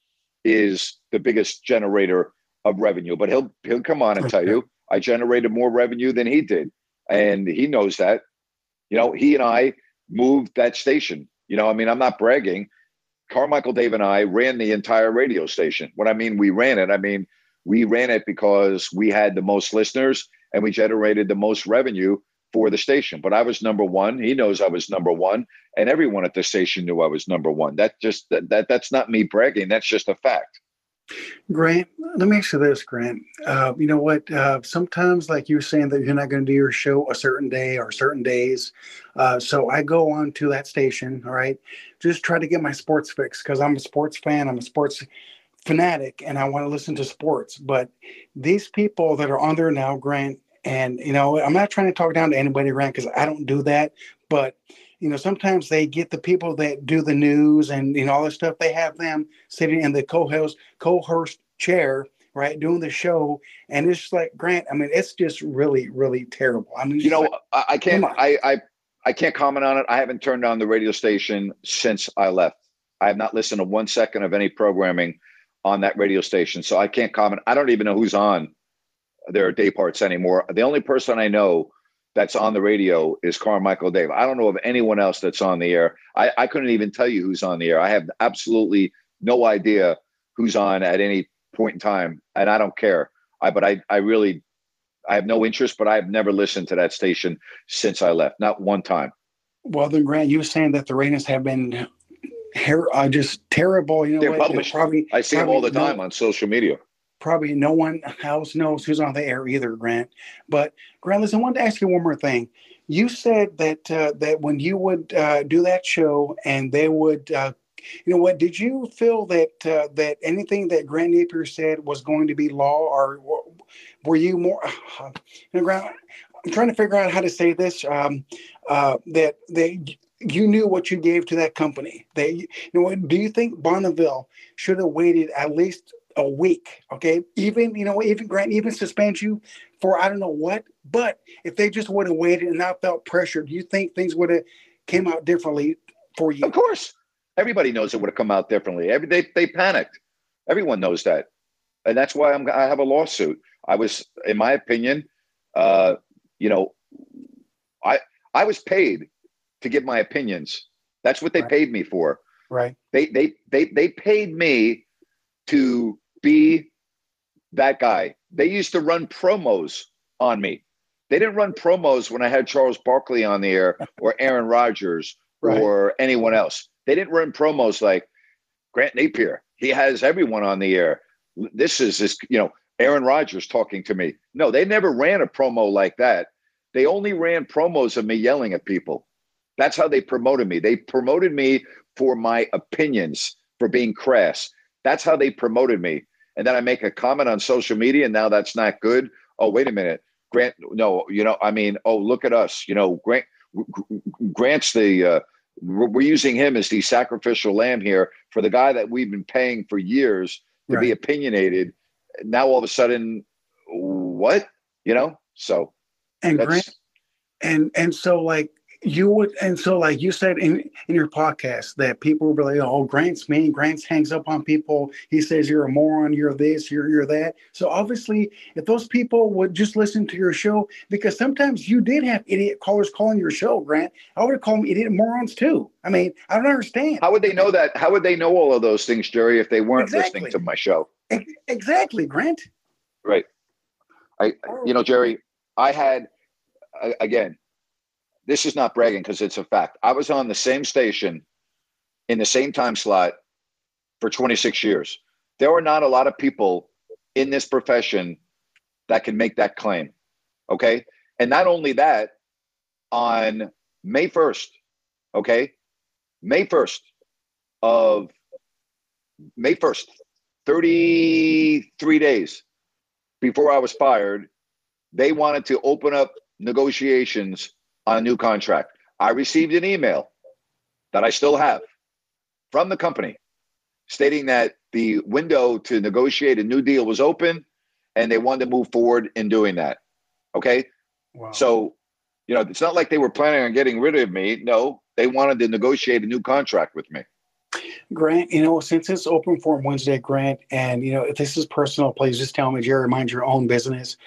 is the biggest generator of revenue, but he'll he'll come on and tell you I generated more revenue than he did, and he knows that. You know, he and I moved that station. You know, I mean, I'm not bragging. Carmichael Dave and I ran the entire radio station. What I mean, we ran it. I mean, we ran it because we had the most listeners and we generated the most revenue for the station. But I was number one. He knows I was number one, and everyone at the station knew I was number one. That just that, that that's not me bragging. That's just a fact. Grant, let me ask you this, Grant. Uh, you know what? Uh, sometimes, like you were saying, that you're not going to do your show a certain day or certain days. Uh, so I go on to that station, all right, just try to get my sports fix because I'm a sports fan. I'm a sports fanatic and I want to listen to sports. But these people that are on there now, Grant, and you know, I'm not trying to talk down to anybody, Grant, because I don't do that. But you know, sometimes they get the people that do the news and you know all this stuff. They have them sitting in the co-host co-host chair, right, doing the show, and it's just like Grant. I mean, it's just really, really terrible. I mean, You know, I, I can't. I, I I can't comment on it. I haven't turned on the radio station since I left. I have not listened to one second of any programming on that radio station, so I can't comment. I don't even know who's on their day parts anymore. The only person I know that's on the radio is Carmichael Dave. I don't know of anyone else that's on the air. I, I couldn't even tell you who's on the air. I have absolutely no idea who's on at any point in time, and I don't care. I but I I really I have no interest, but I've never listened to that station since I left, not one time. Well, then Grant, you were saying that the ratings have been her- uh, just terrible. You know, They're what? published. Probably I see them all the time no- on social media. Probably no one else knows who's on the air either, Grant. But Grant, listen, I wanted to ask you one more thing. You said that uh, that when you would uh, do that show and they would, uh, you know, what did you feel that uh, that anything that Grant Napier said was going to be law, or were you more? you know, Grant, I'm trying to figure out how to say this. Um, uh, that that you knew what you gave to that company. That you know, do you think Bonneville should have waited at least a week? Okay, even you know, even Grant, even suspend you for I don't know what. But if they just would have waited and not felt pressure, do you think things would have came out differently for you? Of course, everybody knows it would have come out differently. Every they they panicked. Everyone knows that, and that's why I'm I have a lawsuit. I was, in my opinion, uh, you know, I I was paid to give my opinions. That's what they Right. paid me for. Right. They they they they paid me to be that guy. They used to run promos on me. They didn't run promos when I had Charles Barkley on the air or Aaron Rodgers Right. or anyone else. They didn't run promos like Grant Napier. He has everyone on the air. This is this, you know, Aaron Rodgers talking to me. No, they never ran a promo like that. They only ran promos of me yelling at people. That's how they promoted me. They promoted me for my opinions, for being crass. That's how they promoted me. And then I make a comment on social media, and now that's not good. Oh, wait a minute, Grant. No, you know, I mean, oh, look at us. You know, Grant. Grant's the. Uh, we're we're using him as the sacrificial lamb here for the guy that we've been paying for years to be opinionated. Now all of a sudden, what? You know, so And Grant, and and so like you would and so like you said in in your podcast that people would be like oh grant's mean grant's hangs up on people he says you're a moron you're this you're you're that so obviously if those people would just listen to your show because sometimes you did have idiot callers calling your show grant i would called them idiot morons too i mean i don't understand how would they know that? How would they know all of those things, Jerry, if they weren't Exactly. listening to my show? Exactly grant Right. I, oh, you know, Jerry, I had, again, this is not bragging because it's a fact. I was on the same station in the same time slot for 26 years. There are not a lot of people in this profession that can make that claim. Okay. And not only that, on May 1st, okay, May 1st of May 1st, 33 days before I was fired, they wanted to open up negotiations on a new contract. I received an email that I still have from the company stating that the window to negotiate a new deal was open and they wanted to move forward in doing that. Okay. wow So, you know, it's not like they were planning on getting rid of me. No, they wanted to negotiate a new contract with me. Grant, you know, since it's open forum Wednesday, Grant, and you know, if this is personal, please just tell me, Jerry, mind your own business.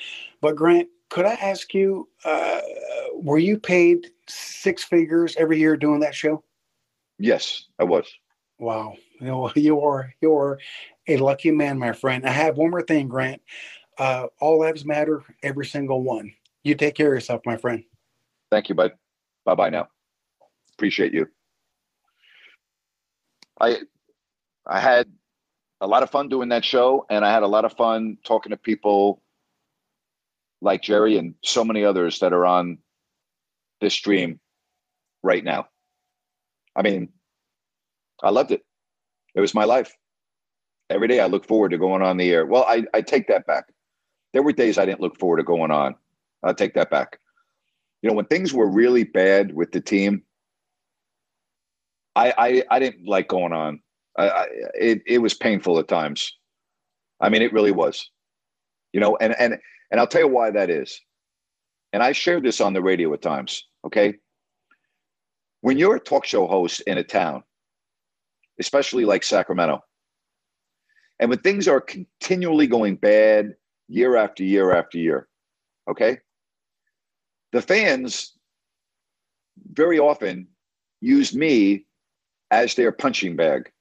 But Grant, could I ask you, uh, were you paid six figures every year doing that show? Yes, I was. Wow, you know, you are you are a lucky man, my friend. I have one more thing, Grant. Uh, all lives matter, every single one. You take care of yourself, my friend. Thank you, bud. Bye bye now. Appreciate you. I I had a lot of fun doing that show, and I had a lot of fun talking to people like Jerry and so many others that are on this stream right now. I mean, I loved it. It was my life. Every day I look forward to going on the air. Well, I, I take that back. There were days I didn't look forward to going on. I'll take that back. You know, when things were really bad with the team, I I, I didn't like going on. I, I, it it was painful at times. I mean, it really was. You know, and and and I'll tell you why that is. And I shared this on the radio at times. Okay, when you're a talk show host in a town, especially like Sacramento, and when things are continually going bad year after year after year, okay, the fans very often use me as their punching bag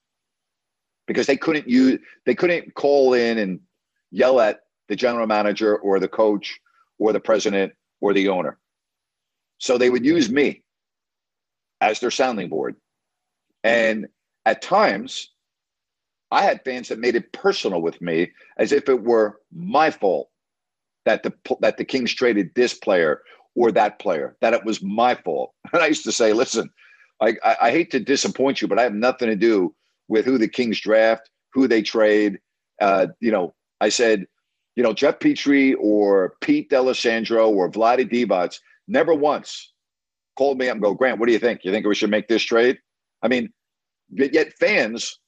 because they couldn't use they couldn't call in and yell at the general manager or the coach or the president or the owner. So they would use me as their sounding board. And at times, I had fans that made it personal with me as if it were my fault that the that the Kings traded this player or that player, that it was my fault. And I used to say, listen, I, I, I hate to disappoint you, but I have nothing to do with who the Kings draft, who they trade. Uh, you know, I said, you know, Geoff Petrie or Pete D'Alessandro or Vlade Divac never once called me up and go, Grant, what do you think? You think we should make this trade? I mean, yet fans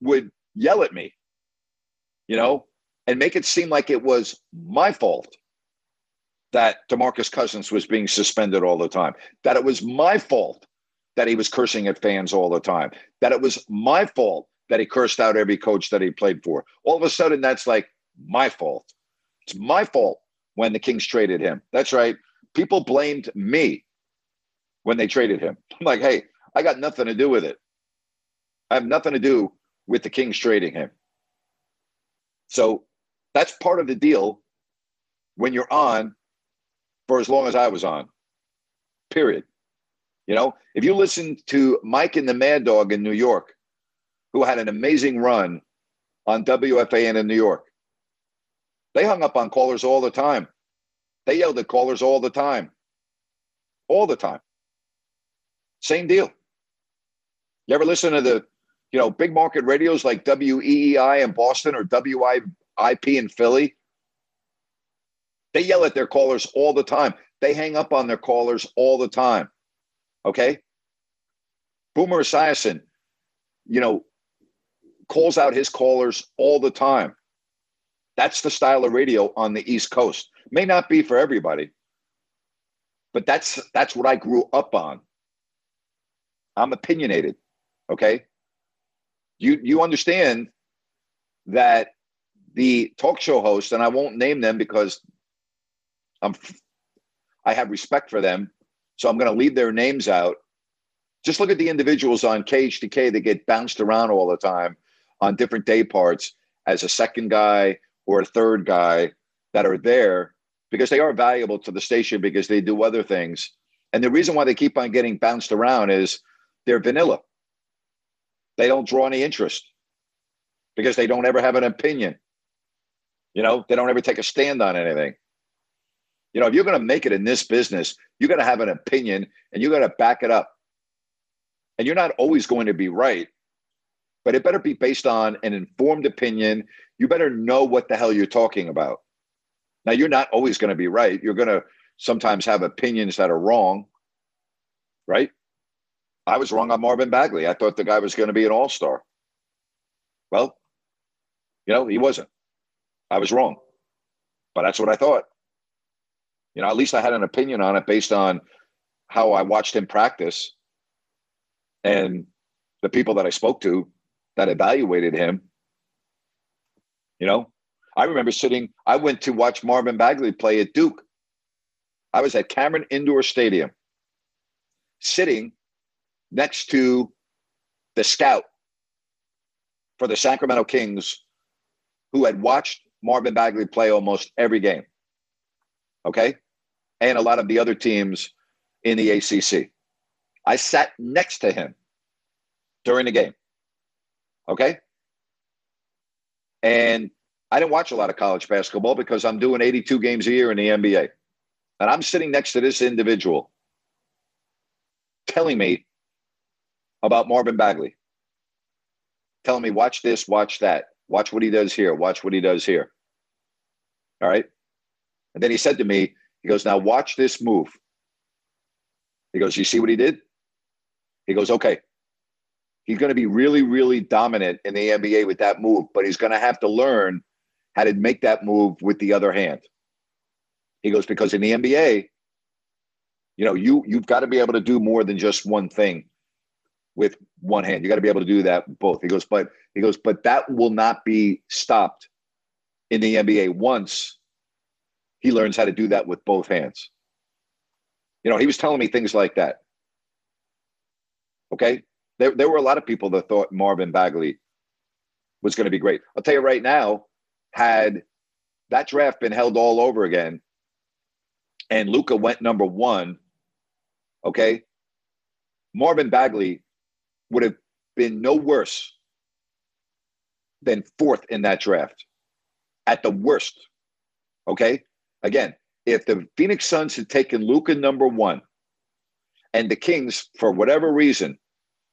would yell at me, you know, and make it seem like it was my fault that DeMarcus Cousins was being suspended all the time, that it was my fault that he was cursing at fans all the time, that it was my fault that he cursed out every coach that he played for. All of a sudden, that's like my fault. It's my fault when the Kings traded him. That's right. People blamed me when they traded him. I'm like, hey, I got nothing to do with it. I have nothing to do with the Kings trading him. So that's part of the deal when you're on for as long as I was on. Period. You know, if you listen to Mike and the Mad Dog in New York, who had an amazing run on WFAN in New York, they hung up on callers all the time. They yelled at callers all the time. All the time. Same deal. You ever listen to the, you know, big market radios like WEEI in Boston or WIP in Philly? They yell at their callers all the time. They hang up on their callers all the time. Okay? Boomer Esiason, you know, calls out his callers all the time. That's the style of radio on the East Coast. May not be for everybody, but that's that's what I grew up on. I'm opinionated. Okay. You you understand that the talk show hosts, and I won't name them because I'm I have respect for them. So I'm going to leave their names out. Just look at the individuals on KHTK that get bounced around all the time on different day parts as a second guy or a third guy that are there because they are valuable to the station because they do other things. And the reason why they keep on getting bounced around is they're vanilla. They don't draw any interest because they don't ever have an opinion. You know, they don't ever take a stand on anything. You know, if you're going to make it in this business, you're going to have an opinion and you're going to back it up. And you're not always going to be right, but it better be based on an informed opinion. You better know what the hell you're talking about. Now, you're not always going to be right. You're going to sometimes have opinions that are wrong, right? I was wrong on Marvin Bagley. I thought the guy was going to be an all star. Well, you know, he wasn't. I was wrong, but that's what I thought. You know, at least I had an opinion on it based on how I watched him practice and the people that I spoke to that evaluated him. You know, I remember sitting, I went to watch Marvin Bagley play at Duke. I was at Cameron Indoor Stadium, sitting next to the scout for the Sacramento Kings, who had watched Marvin Bagley play almost every game. Okay. And a lot of the other teams in the ACC. I sat next to him during the game. Okay. And I didn't watch a lot of college basketball because I'm doing 82 games a year in the NBA. And I'm sitting next to this individual telling me about Marvin Bagley, telling me, watch this, watch that, watch what he does here, watch what he does here. All right. And then he said to me, he goes, now watch this move. He goes, you see what he did? He goes, okay. He's going to be really, really dominant in the NBA with that move, but he's going to have to learn how to make that move with the other hand. He goes, because in the NBA, You know, you you've got to be able to do more than just one thing with one hand. You got to be able to do that both. He goes, but he goes, but that will not be stopped in the NBA once he learns how to do that with both hands. You know, he was telling me things like that. Okay. There, there were a lot of people that thought Marvin Bagley was going to be great. I'll tell you right now, had that draft been held all over again and Luka went number one, okay, Marvin Bagley would have been no worse than fourth in that draft at the worst. Okay. Again, if the Phoenix Suns had taken Luka number one and the Kings, for whatever reason,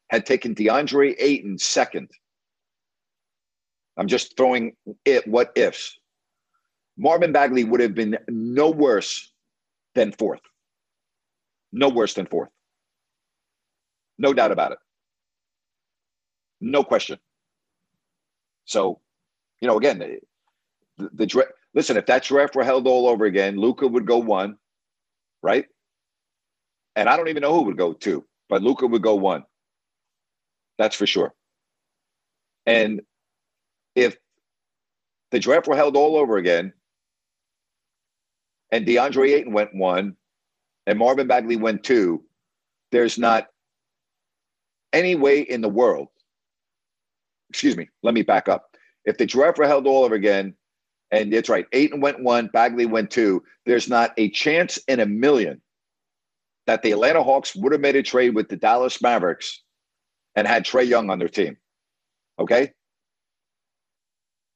had taken DeAndre Ayton second, I'm just throwing it what ifs. Marvin Bagley would have been no worse than fourth. No worse than fourth. No doubt about it. No question. So, you know, again, the, the, the draft. Listen, if that draft were held all over again, Luka would go one, right? And I don't even know who would go two, but Luka would go one. That's for sure. And if the draft were held all over again, and DeAndre Ayton went one, and Marvin Bagley went two, there's not any way in the world. Excuse me, let me back up. If the draft were held all over again, and it's right, Ayton went one, Bagley went two, there's not a chance in a million that the Atlanta Hawks would have made a trade with the Dallas Mavericks and had Trae Young on their team. Okay?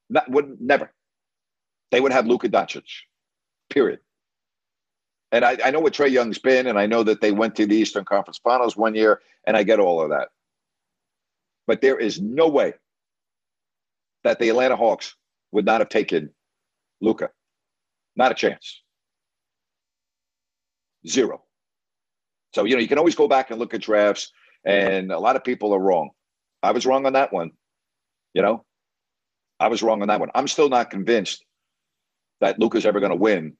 Not, would never. They would have Luka Doncic period. And I, I know what Trae Young's been, and I know that they went to the Eastern Conference Finals one year, and I get all of that. But there is no way that the Atlanta Hawks would not have taken Luka. Not a chance. Zero. So, you know, you can always go back and look at drafts, and a lot of people are wrong. I was wrong on that one. You know, I was wrong on that one. I'm still not convinced that Luka's ever going to win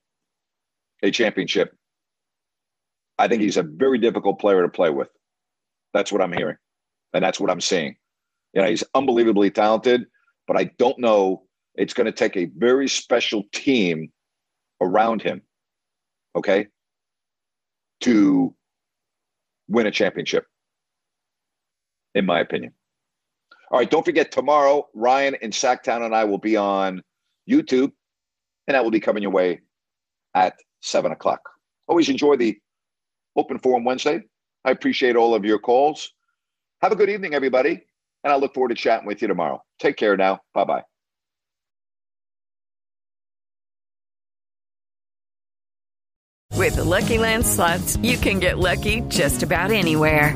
a championship. I think he's a very difficult player to play with. That's what I'm hearing. And that's what I'm seeing. You know, he's unbelievably talented, but I don't know. It's going to take a very special team around him, okay, to win a championship, in my opinion. All right, don't forget tomorrow, Ryan in Sacktown and I will be on YouTube, and that will be coming your way at seven o'clock. Always enjoy the open forum Wednesday. I appreciate all of your calls. Have a good evening, everybody. And I look forward to chatting with you tomorrow. Take care now. Bye bye. With the Lucky Land slots, you can get lucky just about anywhere.